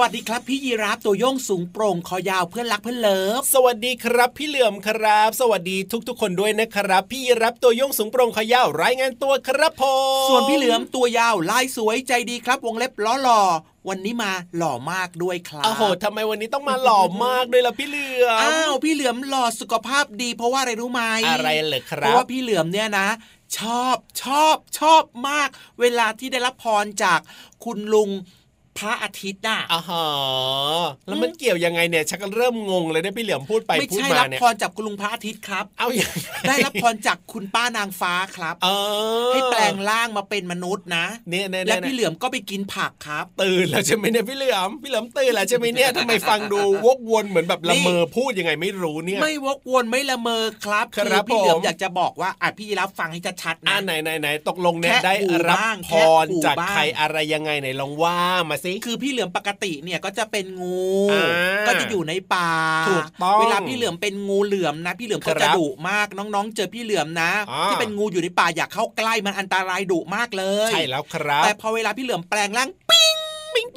วัสดีครับพี่ยีราฟตัวโยงสูงโปร่งคอยาวเพื่อนรักเพื่อนเลิฟ สวัสดีครับพี่เหลื่อมครับ สวัสดีทุกๆ คนด้วยนะครับ พี่รับตัวโยงสูงโปร่งขยาวรายงานตัวครับผมส่วนพี่เหลือมตัวยาวลายสวยใจดีครับ วงเล็บล้อหล่อวันนี้มาหล่อมากด้วยครับโอ้โหทำไมวันนี้ต้องมาหล่อมากด้วยล่ะพี่เหลื่อม อ้าว พี่เหลือมหล่อสุขภาพดี เพราะว่าอะไรรู้ไหมอะไรเหรอคเพรัราะบว่าพี่เหลือมเนี่ยนะ ชอบชอบชอบมาก เวลาที่ได้รับพรจากคุณลุง พระอาทิตย์น่ะอ๋อฮะแล้วมันเกี่ยวยังไงเนี่ยชักเริ่มงงเลยเนี่ยพี่เหลื่อมพูดไปไม่พูดใช่มารับเนี่ยพรจากคุณลุงพระอาทิตย์ครับ เอาอย่างได้รับพรจากคุณป้านางฟ้าครับเออให้แปลงร่างมาเป็นมนุษย์นะเนี่ยเนี่ยและเนี่ยพี่เหลือมก็ไปกินผักครับ ตื่นแล้วใช่ไหมเนี่ยพี่เหลื่อมพี่เหลือมตื่นแล้วใช่ไหมเนี่ยทำไมฟังดูวกวนเหมือนแบบละเมอพูดยังไงไม่รู้เนี่ย ไม่วกวนไม่ละเมอครับครับพี่เหลือมผมอยากจะบอกว่าอะพี่ยีรับฟังให้ชัดๆอ่านะไหนไหนไหนตกลงเนี่ยแค่ได้ขู่รับบ้างพแค่รขู่จากบ้างใครอะไรยังไงไหนลองว่ามาสิคือพี่เหลือมปกติเนี่ยก็จะเป็นงูอ่าก็จะอยู่ในป่าถูกต้องเวลาพี่เหลือมเป็นงูเหลือมนะ พี่เหลือมครัก็บจะดุมากน้องๆ เจอพี่เหลือมนะอ่าที่เป็นงูอยู่ในป่าอยากเข้าใกล้มันอันตรายดุมากเลย ใช่แล้วครับ แต่พอเวลาพี่เหลือมแปลงร่างปิ้ง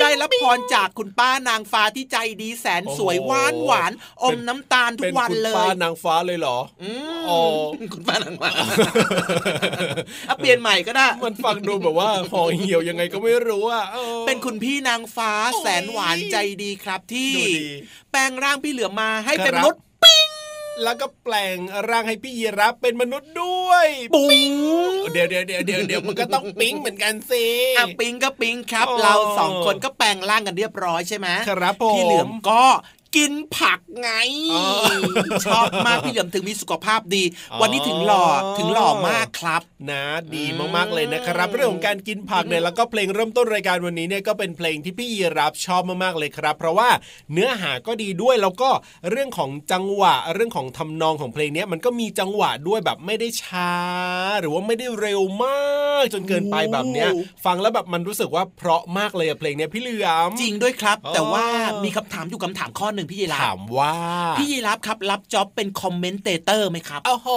ได้รับพรจากคุณป้านางฟ้าที่ใจดีแสนสวยโอ้โหหวานหวานอมน้ำตาลทุเป็กนวันคุณเลป้ายนางฟ้าเลยเหรออืมโอ้คุณป้านางฟ้าเอาเปลี่ยนใหม่ก็ได้มันฟังดูแบบว่าห่อเหี่ยวยังไงก็ไม่รู้อะออเป็นคุณพี่นางฟ้าแสนหวานใจดีครับที่ดูดีแปลงร่างพี่เหลือมมาให้เป็นครัมบนุษย์ แล้วก็แปลงร่างให้พี่ยีรับเป็นมนุษย์ด้วยปุ้งเดี๋ยวเดี๋ยวเดี๋ยวเดี๋ยวเดี๋ยวมันก็ต้องปิ๊งเหมือนกันสิอะปิงก็ปิงครับโอ้เราสองคนก็แปลงร่างกันเรียบร้อยใช่ไหมครับผมพี่เหลือมก็ กินผักไงอ๋อชอบมากพี่เหลือมถึงมีสุขภาพดีอ๋อวันนี้ถึงหล่อถึงหล่อมากครับ นะดีมากๆเลยนะครับ เรื่องของการกินผักเนี่ยแล้วก็เพลงเริ่มต้นรายการวันนี้เนี่ยก็เป็นเพลงที่พี่ยีรับชอบมากๆเลยครับ เพราะว่าเนื้อหาก็ดีด้วยแล้วก็เรื่องของจังหวะเรื่องของทำนองของเพลงเนี้ยมันก็มีจังหวะด้วยแบบไม่ได้ช้า หรือว่าไม่ได้เร็วมาก จนเกินไปแบบเนี้ยโอ้ฟังแล้วแบบมันรู้สึกว่าเพราะมากเลยอะเพลงเนี้ยพี่เหลือมจริงด้วยครับอ๋อแต่ว่ามีคำถามอยู่คำถามข้อหนึ่งพี่ยีราถามว่าพี่ยีรับครับรับจ็อบเป็นคอมเมนเตเตอร์ไหมครับโอ้โห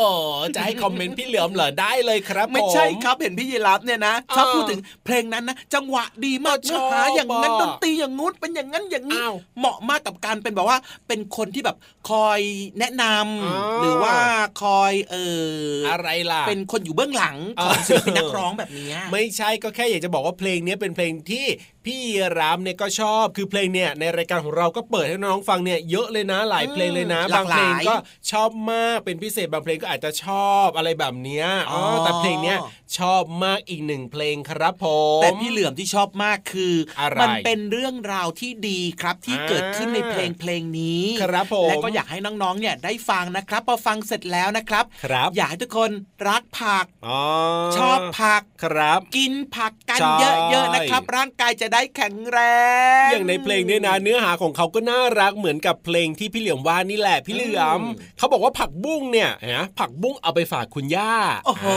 จะให้คอมเมนต์พี่เหลือมเหรอได้เลยครับไม่ใช่ผมครับเห็นพี่ยีรับเนี่ยนะชอบพูดถึงเพลงนั้นนะจังหวะดีมากก็ชอบเนื้อหาอย่างนั้นอะดนตรีอย่างงู้นเป็นอย่างนั้นอย่างนี้อ้าวเหมาะมากกับการเป็นแบบว่าเป็นคนที่แบบคอยแนะนำอ๋อหรือว่าคอยเออออะไรล่ะเป็นคนอยู่เบื้องหลังของอ่าศิลปินนักร้องแบบเนี้ยไม่ใช่ก็แค่อยากจะบอกว่าเพลงนี้เป็นเพลงที่พี่รามเนี่ยก็ชอบคือเพลงเนี่ยในรายการของเราก็เปิดให้น้องๆฟังเนี่ยเยอะเลยนะหลายเพลงเลยนะอืมหลาบางกหลายเพลงก็ชอบมากเป็นพิเศษบางเพลงก็อาจจะชอบอะไรแบบเนี้ยอ๋อออแต่เพลงเนี้ยชอบมากอีกหนึ่งเพลงครับผมแต่พี่เหลือมที่ชอบมากคืออะไรมันเป็นเรื่องราวที่ดีครับที่อ่าเกิดขึ้นในเพลงเพลงนี้ครับผมและก็อยากให้น้องๆเนี่ยได้ฟังนะครับพอฟังเสร็จแล้วนะครับครับ อยากให้ทุกคนรักผักอ๋อชอบผักครับ กินผักกันใช่เยอะๆนะครับ ร่างกายจะได้แข็งแรง อย่างในเพลงเนี่ยนะเนื้อหาของเขาก็น่ารักเหมือนกับเพลงที่พี่เหลือมว่านี่แหละพี่เหลือมเขาบอกว่าผักบุ้งเนี่ยนะผักบุ้งเอาไปฝากคุณย่าโอ้โหอ่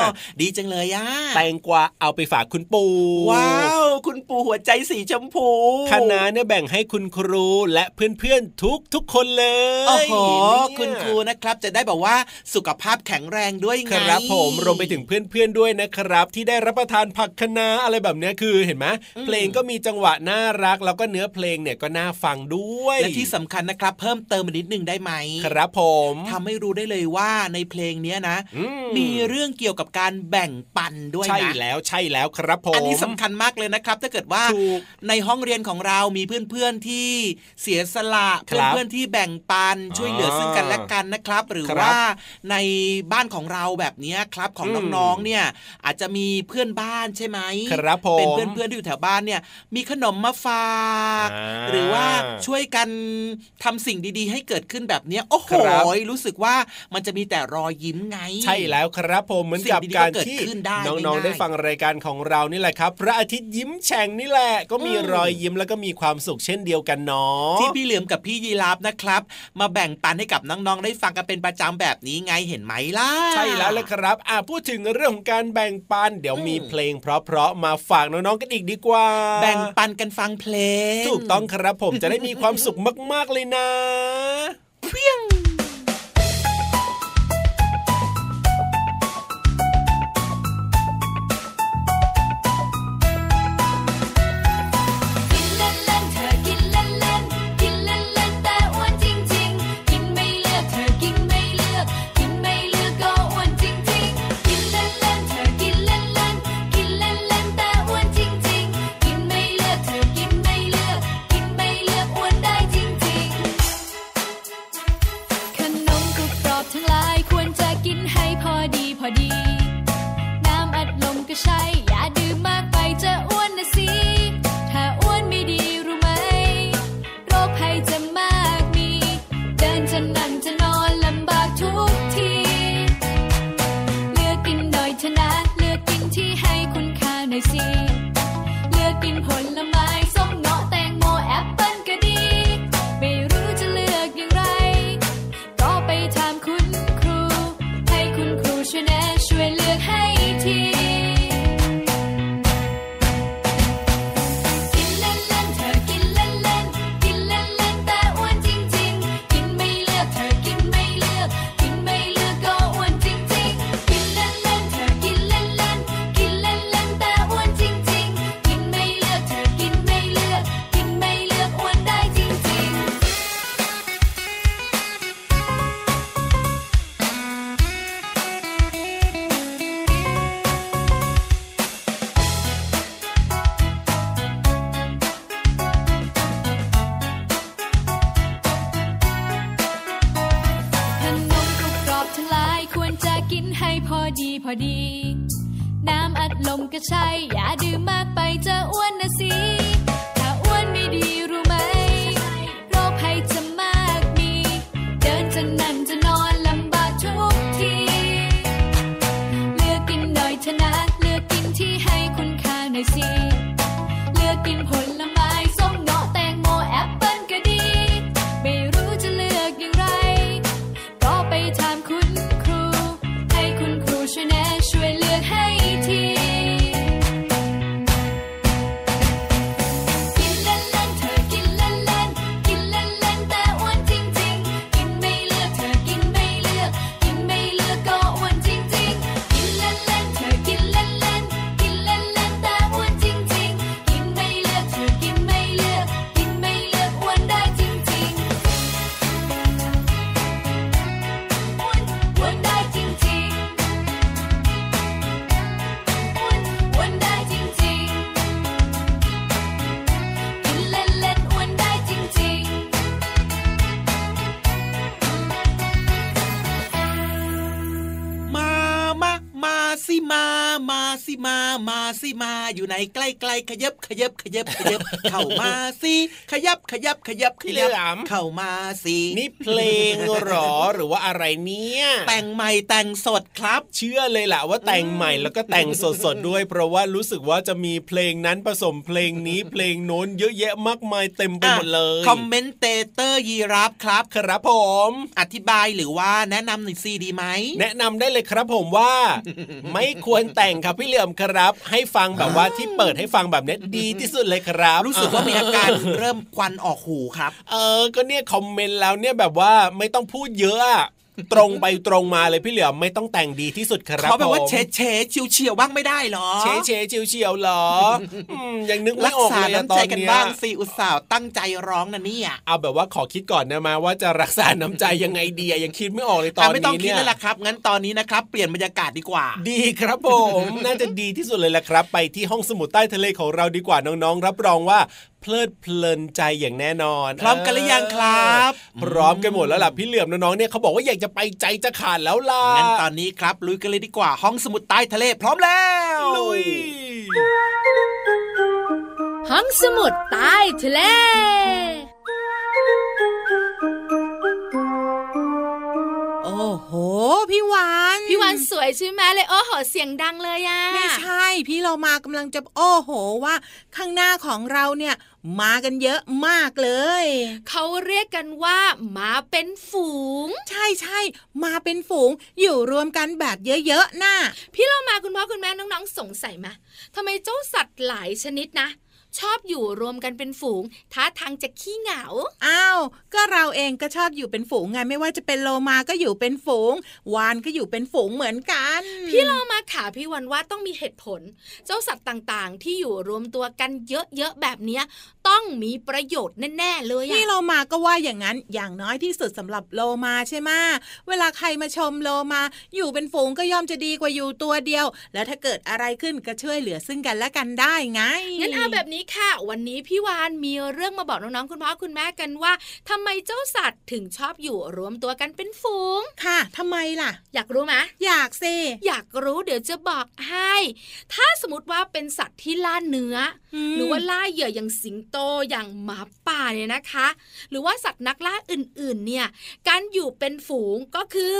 าดีจังเลยอะแตงกวาเอาไปฝากคุณปู่ว้าวคุณปู่หัวใจสีชมพูคณะเนี่ยแบ่งให้คุณครูและเพื่อนๆทุกทุกๆคนเลยโอ้โหเนี่ยคุณครูนะครับจะได้แบบว่าสุขภาพแข็งแรงด้วยไงครับผมรวมไปถึงเพื่อนๆด้วยนะครับ ที่ได้รับประทานผักคะน้าอะไรแบบเนี้ยคือเห็นไหมเพลงก็มีจังหวะน่ารัก แล้วก็เนื้อเพลงเนี่ยก็น่าฟังด้วย และที่สำคัญนะครับ เพิ่มเติมมานิดนึงได้ไหมครับผมทำให้รู้ได้เลยว่าในเพลงเนี้ยนะอืมีเรื่องเกี่ยวกับการแบ่งปันด้วยใช่นะแล้วใช่แล้วครับผมอันนี้สำคัญมากเลยนะครับ ถ้าเกิดว่าถูกในห้องเรียนของเรามีเพื่อนๆที่เสียสละครัเพื่อบนๆที่แบ่งปันช่วยเหลือซึ่งกันและกันนะครับ หรือครับว่าในบ้านของเราแบบเนี้ยครับของอืมน้องๆเนี่ยอาจจะมีเพื่อนบ้านใช่ไหมครับผมเป็นเพื่อนๆที่อยู่แถวบ้านเนี่ย มีขนมมาฝากอ่าหรือว่าช่วยกันทำสิ่งดีๆ ให้เกิดขึ้นแบบเนี้ยโอ้โหครับรู้สึกว่ามันจะมีแต่รอยยิ้มไง ใช่แล้วครับผมเหมือนกับสิ่งดีๆการก็เกิดที่ขึ้นได้น้องๆง่ายๆได้ฟังรายการของเรานี่แหละครับ พระอาทิตย์ยิ้มแฉ่งนี่แหละ ก็มีอืมรอยยิ้มแล้วก็มีความสุขเช่นเดียวกันเนาะที่พี่เหลือมกับพี่ยีราฟนะครับ มาแบ่งปันให้กับน้องๆได้ฟังกันเป็นประจำแบบนี้ไงเห็นไหมล่ะใช่แล้วเลยครับอะพูดถึงเรื่องของการแบ่งปัน เดี๋ยวอืมมีเพลงเพราะๆมาฝากน้องๆกันอีกดีกว่า แบ่งปันกันฟังเพลง ถูกต้องครับผมจะได้มีความสุขมากๆเลยนะเพียง หน่อยสิเลือกกินผลไม้ ดีพอดี น้ำอัดลมก็ใช่ อย่าดื่มมากไปจะอ้วนนะสิ อยู่ในใกล้ๆขยับขยับขยับขยับเข้ามาสิขยับขยับขยับขยับเข้ามาสินี่เพลงหรอหรือว่าอะไรเนี่ย แต่งใหม่แต่งสดครับ เชื่อเลยแหละว่าแต่งใหม่แล้วก็แต่งสดๆด้วย เพราะว่ารู้สึกว่าจะมีเพลงนั้นผสมเพลงนี้เพลงโน้นเยอะแยะมากมายเต็มไปหมดเลยคอมเมนเตเตอร์ยีรับครับครับผม อธิบายหรือว่าแนะนำหน่อยซิดีไหมแนะนำได้เลยครับผมว่า ไม่ควรแต่งครับพี่เหลี่ยมครับ ให้ฟังแบบว่าที่เปิดให้ฟังแบบนี้ดีที่สุดเลยครับ รู้สึกว่ามีอาการเริ่มควันออกหูครับ เออก็เนี่ยคอมเมนต์แล้วเนี่ยแบบว่าไม่ต้องพูดเยอะอะ ตรงไปตรงมาเลยพี่เหลือมไม่ต้องแต่งดีที่สุดครับเขาแบบว่าผมเฉเฉชิวเฉียวๆบ้างไม่ได้เหรอเชเชเฉียวเฉียวๆเหรออืมยังนึกไม่รักออกษาเลยอะน้ำตอใจนกันเนี้ยบ้างสิอุตส่าห์ตั้งใจร้องนะเนี่ยเอาแบบว่าขอคิดก่อนนะมาว่าจะรักษาน้ำใจยังไงดีอะยังคิดไม่ออกเลยตอนอะไม่ต้องนี้คิดเนี่ยแล้วล่ะครับ งั้นตอนนี้นะครับ เปลี่ยนบรรยากาศดีกว่า ดีครับผมน่าจะดีที่สุดเลยแหละครับ ไปที่ห้องสมุดใต้ทะเลของเราดีกว่าน้องๆ รับรองว่า เพลิดเพลินใจอย่างแน่นอน พร้อมกันหรือยังครับ พร้อมกันหมดแล้วล่ะพี่เหลือมน้องๆเนี่ยเขาบอกว่าอยากจะไปใจจะขาดแล้วล่ะงั้นตอนนี้ครับลุยกันเลยดีกว่าห้องสมุดใต้ทะเลพร้อมแล้วลุยห้องสมุดใต้ทะเลโอ้โหพี่วาน พี่วันสวยใช่ไหมเลยโอ้โหเสียงดังเลยอะไม่ใช่ พี่เรามากำลังจะโอ้โหว่า ข้างหน้าของเราเนี่ย มากันเยอะมากเลย เขาเรียกกันว่ามาเป็นฝูง ใช่ใช่มาเป็นฝูง อยู่รวมกันแบบเยอะๆน่ะพี่เรามาคุณพ่อคุณแม่น้องๆสงสัยไหมทำไมเจ้าสัตว์หลายชนิดนะ ชอบอยู่รวมกันเป็นฝูงท่าทางจะขี้เหงา อ้าว ก็เราเองก็ชอบอยู่เป็นฝูงไงไม่ว่าจะเป็นโลมาก็อยู่เป็นฝูง วานก็อยู่เป็นฝูงเหมือนกัน พี่เรามาขาพี่วันว่าต้องมีเหตุผล เจ้าสัตว์ต่างๆ ที่อยู่รวมตัวกันเยอะๆแบบเนี้ยต้องมีประโยชน์แน่ๆเลยพี่อะโลมาก็ว่าอย่างนั้นอย่างน้อยที่สุดสำหรับโลมาใช่ไหมเวลาใครมาชมโลมา อยู่เป็นฝูงก็ย่อมจะดีกว่าอยู่ตัวเดียว แล้วถ้าเกิดอะไรขึ้นก็ช่วยเหลือซึ่งกันและกันได้ไงงั้นเอาแบบนี้ค่ะ วันนี้พี่วานมีเรื่องมาบอกน้องๆคุณพ่อคุณแม่กันว่าทำไมเจ้าสัตว์ถึงชอบอยู่รวมตัวกันเป็นฝูง ค่ะทำไมล่ะ อยากรู้ไหมอยากสิอยากรู้เดี๋ยวจะบอกให้ ถ้าสมมติว่าเป็นสัตว์ที่ล่าเนื้ออมหรือว่าล่าเหยื่ออย่างสิงโตอย่างหมาป่าเนี่ยนะคะ หรือว่าสัตว์นักล่าอื่นๆเนี่ยการอยู่เป็นฝูงก็คือ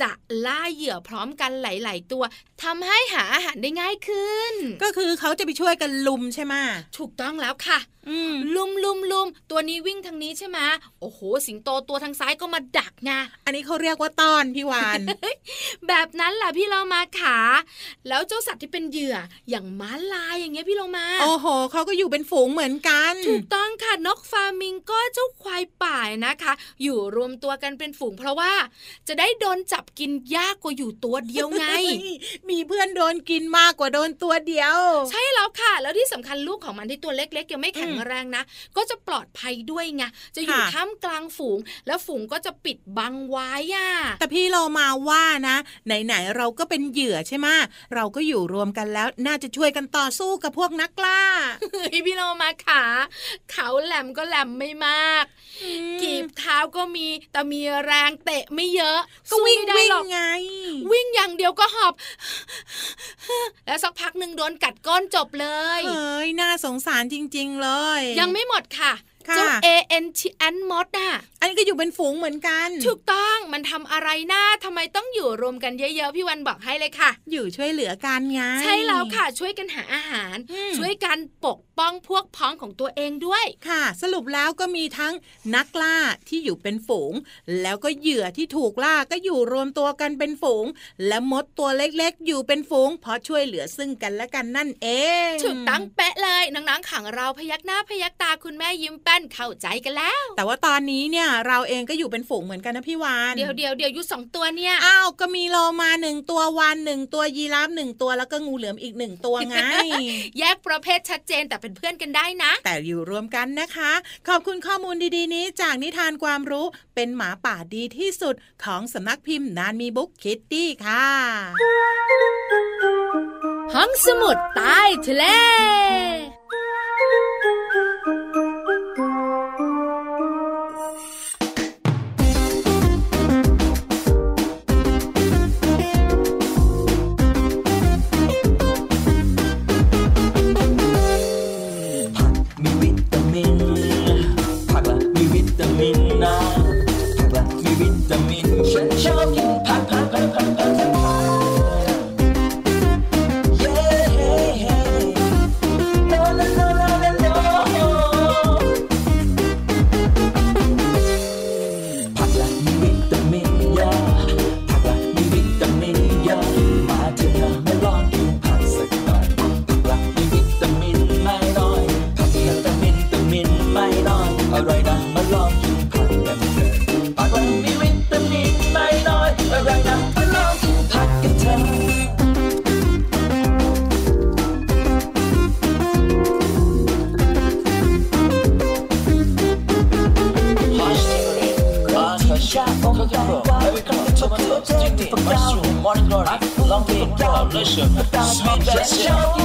จะล่าเหยื่อพร้อมกันหลาย ๆ ตัวทำให้หาอาหารได้ง่ายขึ้น ก็คือเขาจะไปช่วยกันลุมใช่ไหมถูกต้องแล้วค่ะอืมลุมลุมลุมตัวนี้วิ่งทางนี้ใช่ไหมโอ้โห สิงโตตัวทางซ้ายก็มาดักไงอันนี้เขาเรียกว่าตอนพี่วาน แบบนั้นแหละพี่เรามาขา แล้วเจ้าสัตว์ที่เป็นเหยื่ออย่างม้าลายอย่างเงี้ยพี่เรามาโอ้โหเขาก็อยู่เป็นฝูงเหมือนกัน ถูกต้องค่ะนกฟามิงโก็เจ้าควายป่านะคะ อยู่รวมตัวกันเป็นฝูงเพราะว่า จะได้โดนจับกินยากกว่าอยู่ตัวเดียวไง มีเพื่อนโดนกินมากกว่าโดนตัวเดียว ใช่แล้วค่ะ แล้วที่สำคัญลูกของมันที่ตัวเล็กๆยังไม่แข็งแรงนะ ก็จะปลอดภัยด้วยไงจะอยู่ค่ะท่ามกลางฝูง แล้วฝูงก็จะปิดบังไว้อะแต่พี่เรามาว่านะ ไหนๆเราก็เป็นเหยื่อใช่ไหมเราก็อยู่รวมกันแล้วน่าจะช่วยกันต่อสู้กับพวกนักล่าเฮ้ยพี่เรามาขาเขาแหลมก็แหลมไม่มากกีบเท้าก็มีแต่มีแรงเตะไม่เยอะก็วิ่งสู้ไม่ได้วิ่งหรอกไง วิ่งอย่างเดียวก็หอบ แล้วสักพักหนึ่งโดนกัดก้นจบเลยเฮ้ยน่าสงสารจริง ๆ เลย ยังไม่หมดค่ะค่ะเจ้า A N T N มดน่ะ อันนี้ก็อยู่เป็นฝูงเหมือนกัน ถูกต้องมันทำอะไรนะทำไมต้องอยู่รวมกันเยอะๆพี่วันบอกให้เลยค่ะ อยู่ช่วยเหลือกันไงใช่แล้วค่ะ ช่วยกันหาอาหารอืมช่วยกันปกป้องพวกพ้องของตัวเองด้วยค่ะ สรุปแล้วก็มีทั้งนักล่าที่อยู่เป็นฝูง แล้วก็เหยื่อที่ถูกล่าก็อยู่รวมตัวกันเป็นฝูง และมดตัวเล็กๆ อยู่เป็นฝูง เพราะช่วยเหลือซึ่งกันและกันนั่นเองถูกตั้งเป๊ะเลยน้องๆขังเราพยักหน้าพยักตาคุณแม่ยิ้มแป้นเข้าใจกันแล้ว แต่ว่าตอนนี้เนี่ยเราเองก็อยู่เป็นฝูงเหมือนกันนะพี่วานเดี๋ยวเดี๋ยวเดี๋ยวอยู่สองตัวเนี่ยอ้าวก็มีโลมาหนึ่งตัววานหนึ่งตัวยีราฟหนึ่งตัวแล้วก็งูเหลือมอีกหนึ่งตัวไง แยกประเภทชัดเจนแต่เป็นเพื่อนกันได้นะ แต่อยู่รวมกันนะคะ ขอบคุณข้อมูลดีๆ นี้จากนิทานความรู้เป็นหมาป่าดีที่สุดของสำนักพิมพ์นานมีบุ๊กคิตตี้ค่ะห้องสมุดใต้ทะเล ผัก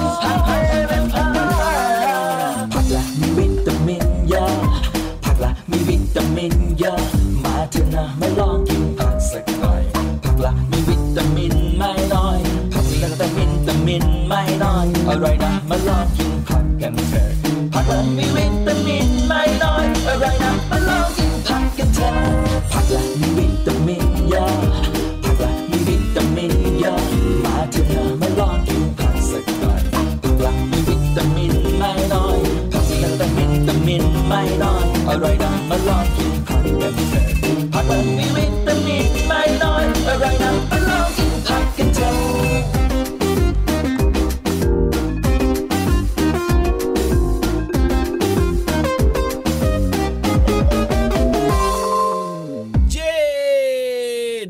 วิตามินไม่น้อยอร่อยนะมาลองกินผักกันเถอะผักละมีวิตามินไม่น้อยอร่อยนะมาลองกินผักกันเถอะเย้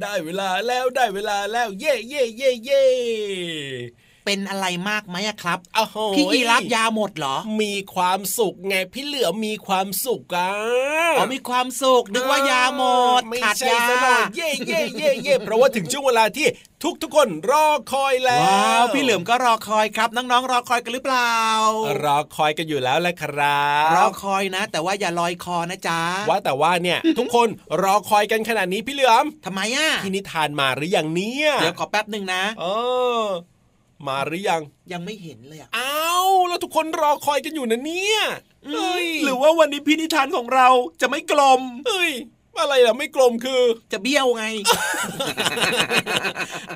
ได้เวลาแล้วได้เวลาแล้ว เย่เย่เย่เย่ เป็นอะไรมากไหมอะครับโอ้โหพี่ยีรับยาหมดเหรอ มีความสุขไงพี่เหลือมมีความสุขอะอ๋อมีความสุขนึกว่ายาหมดไม่ขาดใช่ยาซะหน่อยเย่เย่เย่เย่เพราะว่าถึงช่วงเวลาที่ทุกทุกๆคนรอคอยแล้วว้าวพี่เหลือมก็รอคอยครับน้องๆรอคอยกันหรือเปล่า รอคอยกันอยู่แล้วแหละครับรอคอยนะ แต่ว่าอย่าลอยคอนะจ๊ะว่าแต่ว่าเนี่ย ทุกคนรอคอยกันขนาดนี้พี่เหลือมทำไมอะพี่นิทานมาหรือยังเนี่ยเดี๋ยวขอแป๊บหนึ่งนะเออ มาหรือยัง ยังไม่เห็นเลยอะอ้าวแล้วทุกคนรอคอยกันอยู่นะเนี่ยเอ้ยหรือว่าวันนี้พี่นิทานของเราจะไม่กลมเอ้ย อะไรล่ะไม่กลมคือจะเบี้ยวไง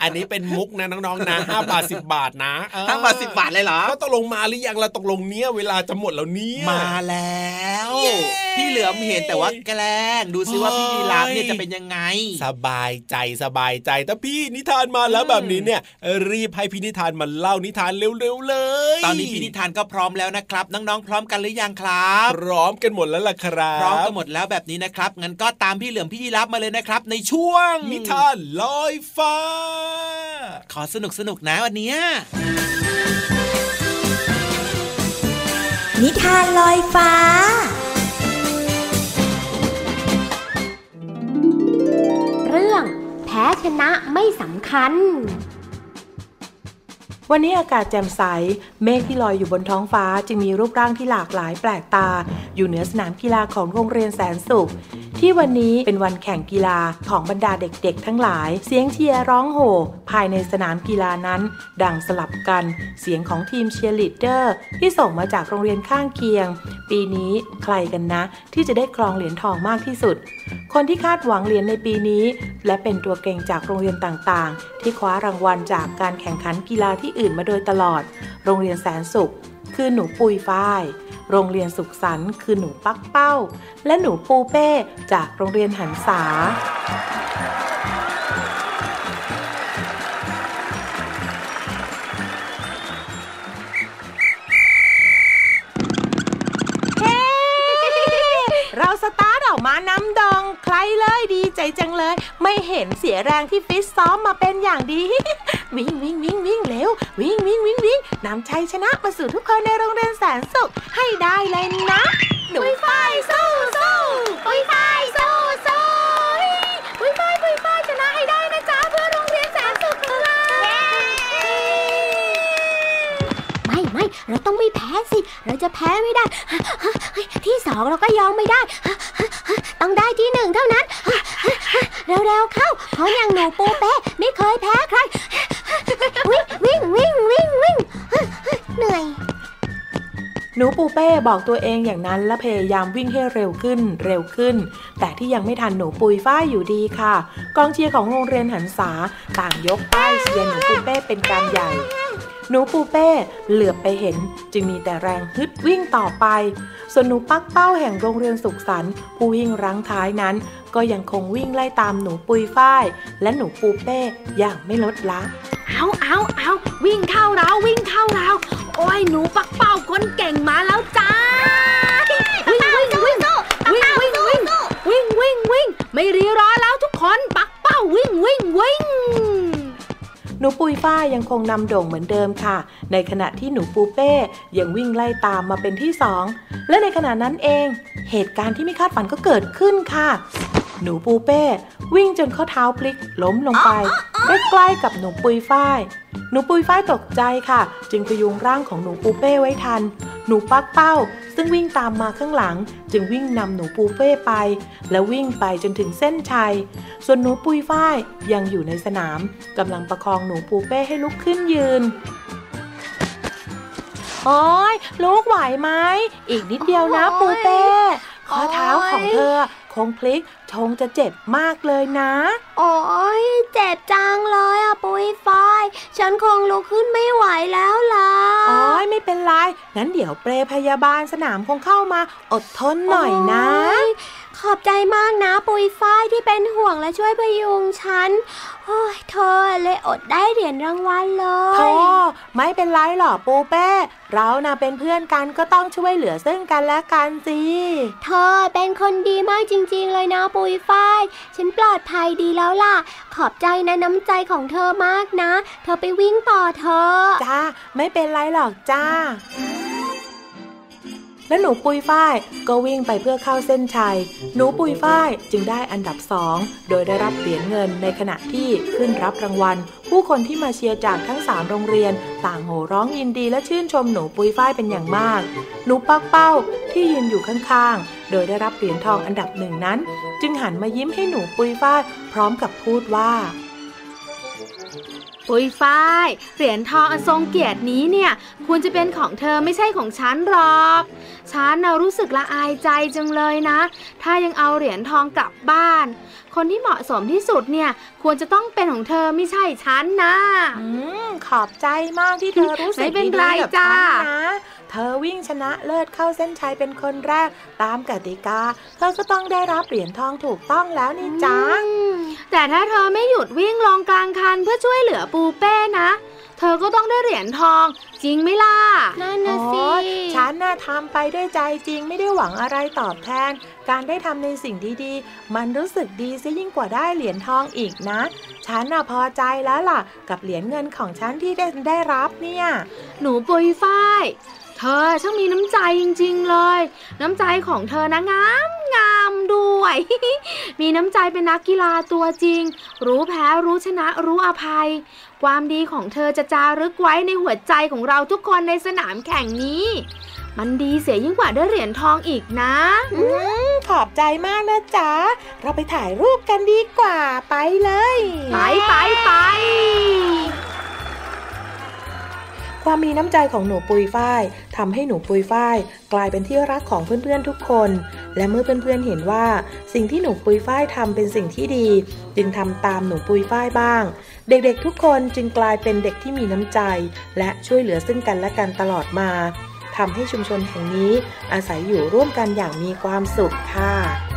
อันนี้เป็นมุกนะน้องๆนะห้าบาทสิบบาทนะเออห้าบาทสิบบาทเลยเหรอก็ตกลงมาหรือยังเราตกลงเนี้ยเวลาจะหมดแล้วเนี่ยมาแล้วเย้พี่เหลือมเห็นแต่ว่าแกล้งดูซิว่าพี่ยีราฟเนี่ยจะเป็นยังไง สบายใจสบายใจแต่พี่นิทานมาแล้วแบบนี้เนี่ย รีบให้พี่นิทานมาเล่านิทานเร็วๆเลย ตอนนี้พี่นิทานก็พร้อมแล้วนะครับ น้องๆพร้อมกันหรือยังครับ พร้อมกันหมดแล้วล่ะครับพร้อมกันหมดแล้วแบบนี้นะครับงั้นก็ตามพี่เหลือมพี่ยีราฟมาเลยนะครับ ในช่วงนิทานลอยฟ้า ขอสนุกสนุกๆนะวันเนี้ยนิทานลอยฟ้า เรื่องแพ้ชนะไม่สำคัญวันนี้อากาศแจ่มใส เมฆที่ลอยอยู่บนท้องฟ้า จึงมีรูปร่างที่หลากหลายแปลกตา อยู่เหนือสนามกีฬาของโรงเรียนแสนสุข ที่วันนี้เป็นวันแข่งกีฬาของบรรดาเด็กๆ ทั้งหลาย เสียงเชียร์ร้องโห่ภายในสนามกีฬานั้น ดังสลับกัน เสียงของทีมเชียร์ลีดเดอร์ที่ส่งมาจากโรงเรียนข้างเคียง ปีนี้ใครกันนะ ที่จะได้ครองเหรียญทองมากที่สุด คนที่คาดหวังเหรียญในปีนี้ และเป็นตัวเก่งจากโรงเรียนต่างๆ ที่คว้ารางวัลจากการแข่งขันกีฬาที่อื่นมาโดยตลอด โรงเรียนแสนสุข คือหนูปุยฝ้าย โรงเรียนสุขสันต์คือหนูปักเป้า และหนูปูเป้จากโรงเรียนหันษาเราสตาร์ทออกมาน้ำดองใครเลยดีใจจังเลย ไม่เห็นเสียแรงที่ฟิตซ้อมมาเป็นอย่างดี วิ่งวิ่งวิ่งวิ่งเร็ว วิ่งวิ่งวิ่งวิ่งนำชัยชนะมาสู่ทุกคนในโรงเรียนแสนสุขให้ได้เลยนะหนูฝ้ายสู้สู้ปุ้ยฝ้ายสู้สู้ปุ้ยฝ้ายปุ้ยฝ้ายชนะให้ได้นะจ๊ะเพื่อโรงเรียนแสนสุขของเราไม่ไม่เราต้องไม่แพ้สิ เราจะแพ้ไม่ได้เฮ้ยที่สองเราก็ยอมไม่ได้ ต้องได้ที่หนึ่งเท่านั้น เร็วๆเข้า เพราะอย่างหนูปูเป้ไม่เคยแพ้ใคร วิ่งวิ่งวิ่งวิ่งวิ่งเหนื่อย หนูปูเป้บอกตัวเองอย่างนั้นและพยายามวิ่งให้เร็วขึ้นเร็วขึ้น แต่ที่ยังไม่ทันหนูปุยฝ้ายอยู่ดีค่ะ กองเชียร์ของโรงเรียนหันษาต่างยกป้ายเชียร์หนูปูเป้เป็นการใหญ่หนูปูเป้เหลือบไปเห็น จึงมีแต่แรงฮึดวิ่งต่อไป ส่วนหนูปักเป้าแห่งโรงเรียนสุขสันต์ผู้วิ่งรั้งท้ายนั้น ก็ยังคงวิ่งไล่ตามหนูปุยฝ้าย และหนูปูเป้อย่างไม่ลดละเอาเอาเอาวิ่งเข้าเราวิ่งเข้าเราโอ้ยหนูปักเป้าคนเก่งมาแล้วจ้าวิ่งวิ่งวิ่งวิ่งวิ่งวิ่งวิ่งวิ่งวิ่งไม่รีรอแล้วทุกคนปักเป้าวิ่งวิ่งวิ่งหนูปุยฝ้ายยังคงนำโด่งเหมือนเดิมค่ะ ในขณะที่หนูปูเป้ยังวิ่งไล่ตามมาเป็นที่สองและในขณะนั้นเอง เหตุการณ์ที่ไม่คาดฝันก็เกิดขึ้นค่ะ หนูปูเป้ วิ่งจนข้อเท้าพลิกล้มลงไปใกล้ๆกับหนูปุยฝ้าย หนูปุยฝ้ายตกใจค่ะ จึงพยุงร่างของหนูปูเป้ไว้ทัน หนูปักเป้า ซึ่งวิ่งตามมาข้างหลัง จึงวิ่งนำหนูปูเป้ไป และวิ่งไปจนถึงเส้นชัย ส่วนหนูปุยฝ้ายยังอยู่ในสนามกำลังประคองหนูปูเป้ให้ลุกขึ้นยืนโอ้ยลูกไหวไหม อีกนิดเดียวนะโอ้ยปูเป้ ข้อเท้าของเธอคงพลิก ชงจะเจ็บมากเลยนะ โอ้ยเจ็บจังเลยอะปุยฟายฉันคงลุกขึ้นไม่ไหวแล้วล่ะโอ้ยไม่เป็นไร งั้นเดี๋ยวเปรพยาบาลสนามคงเข้ามา อดทนหน่อยนะโอ้ย ขอบใจมากนะปุยฝ้ายที่เป็นห่วงและช่วยพยุงฉัน โอ้ยเธอเลยอดได้เหรียญรางวัลเลโธ่ยไม่เป็นไรหรอกปูเป้ เรานะเป็นเพื่อนกันก็ต้องช่วยเหลือซึ่งกันและกันสิ เธอเป็นคนดีมากจริง ๆ เลยนะปุยฝ้าย ฉันปลอดภัยดีแล้วล่ะ ขอบใจนะน้ำใจของเธอมากนะ เธอไปวิ่งต่อเธอะจ้า ไม่เป็นไรหรอกจ้า และหนูปุยฝ้ายก็วิ่งไปเพื่อเข้าเส้นชัย หนูปุยฝ้ายจึงได้อันดับสองโดยได้รับเหรียญเงินในขณะที่ขึ้นรับรางวัล ผู้คนที่มาเชียร์จากทั้งสามโรงเรียน ต่างโห่ร้องยินดีและชื่นชมหนูปุยฝ้ายเป็นอย่างมาก หนูปักเป้าที่ยืนอยู่ข้างๆ โดยได้รับเหรียญทองอันดับหนึ่งนั้น จึงหันมายิ้มให้หนูปุยฝ้ายพร้อมกับพูดว่า ปุยฝ้าย เหรียญทองอันทรงเกียรตินี้เนี่ยควรจะเป็นของเธอไม่ใช่ของฉันหรอก ฉันน่ะรู้สึกละอายใจจังเลยนะ ถ้ายังเอาเหรียญทองกลับบ้าน คนที่เหมาะสมที่สุดเนี่ยควรจะต้องเป็นของเธอไม่ใช่ฉันนะอืมขอบใจมากที่เธอรู้สึกไม่เป็นดีไรๆกับจ้าฉันนะ เธอวิ่งชนะเลิศเข้าเส้นชัยเป็นคนแรกตามกติกา เธอก็ต้องได้รับเหรียญทองถูกต้องแล้วนี่จ้าแต่ถ้าเธอไม่หยุดวิ่งลองกลางคันเพื่อช่วยเหลือปูเป้นะ เธอก็ต้องได้เหรียญทอง จริงไหมล่ะนั่นนะสิโอ๊ยฉันน่ะทำไปด้วยใจจริงไม่ได้หวังอะไรตอบแทน การได้ทำในสิ่งดีๆ มันรู้สึกดีซะยิ่งกว่าได้เหรียญทองอีกนะ ฉันน่ะพอใจแล้วล่ะ กับเหรียญเงินของฉันที่ได้ได้รับเนี่ย หนูปุยฝ้าย เธอช่างมีน้ำใจจริง ๆ เลย น้ำใจของเธอนะงามงามด้วย มีน้ำใจเป็นนักกีฬาตัวจริง รู้แพ้รู้ชนะรู้อภัย ความดีของเธอจะจารึกไว้ในหัวใจของเราทุกคนในสนามแข่งนี้ มันดีเสียยิ่งกว่าได้เหรียญทองอีกนะอืมขอบใจมากนะจ๊ะ เราไปถ่ายรูปกันดีกว่าไปเลย ไปไป ความมีน้ำใจของหนูปุยฝ้ายทำให้หนูปุยฝ้ายกลายเป็นที่รักของเพื่อนๆทุกคน และเมื่อเพื่อนๆเห็นว่า สิ่งที่หนูปุยฝ้ายทำเป็นสิ่งที่ดี จึงทำตามหนูปุยฝ้ายบ้าง เด็กๆทุกคนจึงกลายเป็นเด็กที่มีน้ำใจ และช่วยเหลือซึ่งกันและกันตลอดมาทำให้ชุมชนแห่งนี้อาศัยอยู่ร่วมกันอย่างมีความสุขค่ะ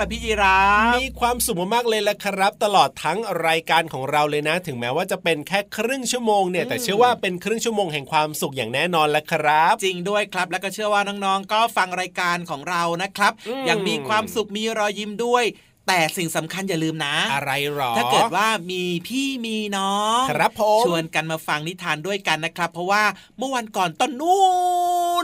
ล่ะพี่ยีรามีความสุขมากๆเลยละครับ ตลอดทั้งรายการของเราเลยนะ ถึงแม้ว่าจะเป็นแค่ครึ่งชั่วโมงเนี่ยแต่เชื่อว่าเป็นครึ่งชั่วโมงแห่งความสุขอย่างแน่นอนละครับ จริงด้วยครับแล้วก็เชื่อว่าน้องๆก็ฟังรายการของเรานะครับอืมยังมีความสุขมีรอยยิ้มด้วย แต่สิ่งสำคัญอย่าลืมนะ อะไรหรอ ถ้าเกิดว่ามีพี่มีน้องครับผมชวนกันมาฟังนิทานด้วยกันนะครับ เพราะว่าเมื่อวันก่อนต้นนู่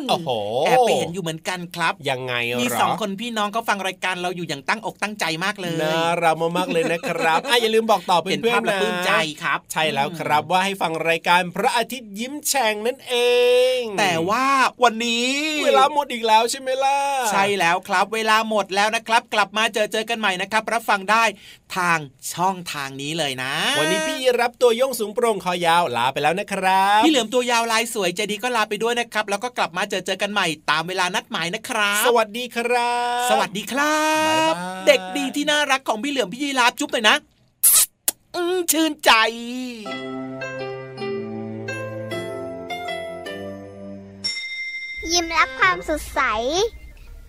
นโอ้โหแอบไปเห็นอยู่เหมือนกันครับ ยังไงเหรอมีสองคนพี่น้องก็ฟังรายการเราอยู่อย่างตั้งอกตั้งใจมากเลยน่ารักมากๆเลยนะครับอะอย่าลืมบอกต่อเพื่เห็นอนภาพๆแล้วนะปลื้มใจครับ ใช่แล้วครับว่าให้ฟังรายการพระอาทิตย์ยิ้มแฉ่งนั่นเอง แต่ว่าวันนี้เวลาหมดอีกแล้วใช่ไหมล่ะใช่แล้วครับ เวลาหมดแล้วนะครับ กลับมาเจอเจอกันใหม่นะครับ รับฟังได้ทางช่องทางนี้เลยนะ วันนี้พี่รับตัวโยงสูงโปร่งคอยาวลาไปแล้วนะครับพี่เหลือมตัวยาวลายสวยใจดีก็ลาไปด้วยนะครับ แล้วก็กลับมาเจอเจอกันใหม่ตามเวลานัดหมายนะครับ สวัสดีครับ สวัสดีครับบ๊ายบายเด็กดีที่น่ารักของพี่เหลือมพี่ยีราฟจุ๊บหน่อยนะอืมชื่นใจยิ้มรับความสดใส